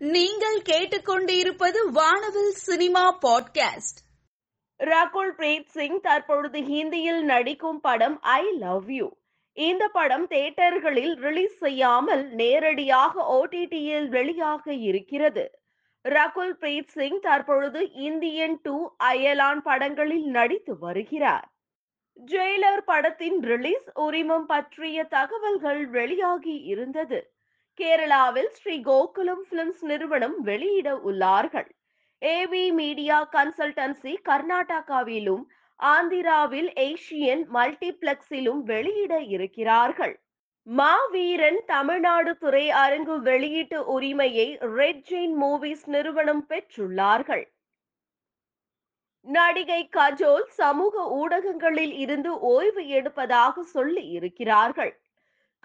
நீங்கள் கேட்டுக்கொண்டிருப்பது வானவில் சினிமா பாட்காஸ்ட். ரகுல் பிரீத் சிங் தற்பொழுது ஹிந்தியில் நடிக்கும் படம் ஐ லவ் யூ இந்த படம் தியேட்டர்களில் ரிலீஸ் செய்யாமல் நேரடியாக ஓடிடியில் வெளியாக இருக்கிறது. ரகுல் பிரீத் சிங் தற்பொழுது இந்தியன் டூ அயலான் படங்களில் நடித்து வருகிறார். ஜெயிலர் படத்தின் ரிலீஸ் உரிமம் பற்றிய தகவல்கள் வெளியாகி இருந்தது. கேரளாவில் ஸ்ரீ கோகுலம் பிலிம்ஸ் நிறுவனம் வெளியிட உள்ளார்கள். ஏவி மீடியா கன்சல்டன்சி கர்நாடகாவிலும் ஆந்திராவில் ஏசியன் மல்டிபிளெக்ஸிலும் வெளியிட இருக்கிறார்கள். மாவீரன் தமிழ்நாடு துறை அரங்கு வெளியீட்டு உரிமையை ரெட் ஜெயின் மூவிஸ் நிறுவனம் பெற்றுள்ளார்கள். நடிகை கஜோல் சமூக ஊடகங்களில் இருந்து ஓய்வு எடுப்பதாக சொல்லி இருக்கிறார்கள்.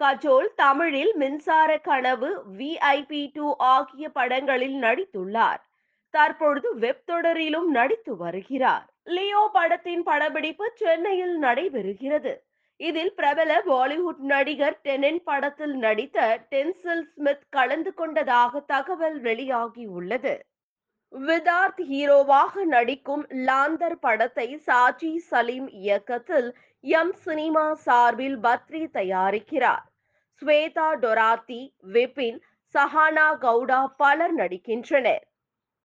கஜோல் தமிழில் மின்சார கனவு விஐபி டூ ஆகிய படங்களில் நடித்துள்ளார். தற்பொழுது வெப் தொடரிலும் நடித்து வருகிறார். லியோ படத்தின் படப்பிடிப்பு சென்னையில் நடைபெறுகிறது. இதில் பிரபல பாலிவுட் நடிகர் டெனன் படத்தில் நடித்த டென்சில் ஸ்மித் கலந்து கொண்டதாக தகவல் வெளியாகி உள்ளது விதார்த் ஹீரோவாக நடிக்கும் லாந்தர் படத்தை சாஜி சலீம் இயக்கத்தில் எம் சினிமா சார்பில் பத்ரி தயாரிக்கிறார். ஸ்வேதா டொராத்தி விபின் சஹானா கவுடா பலர் நடிக்கின்றனர்.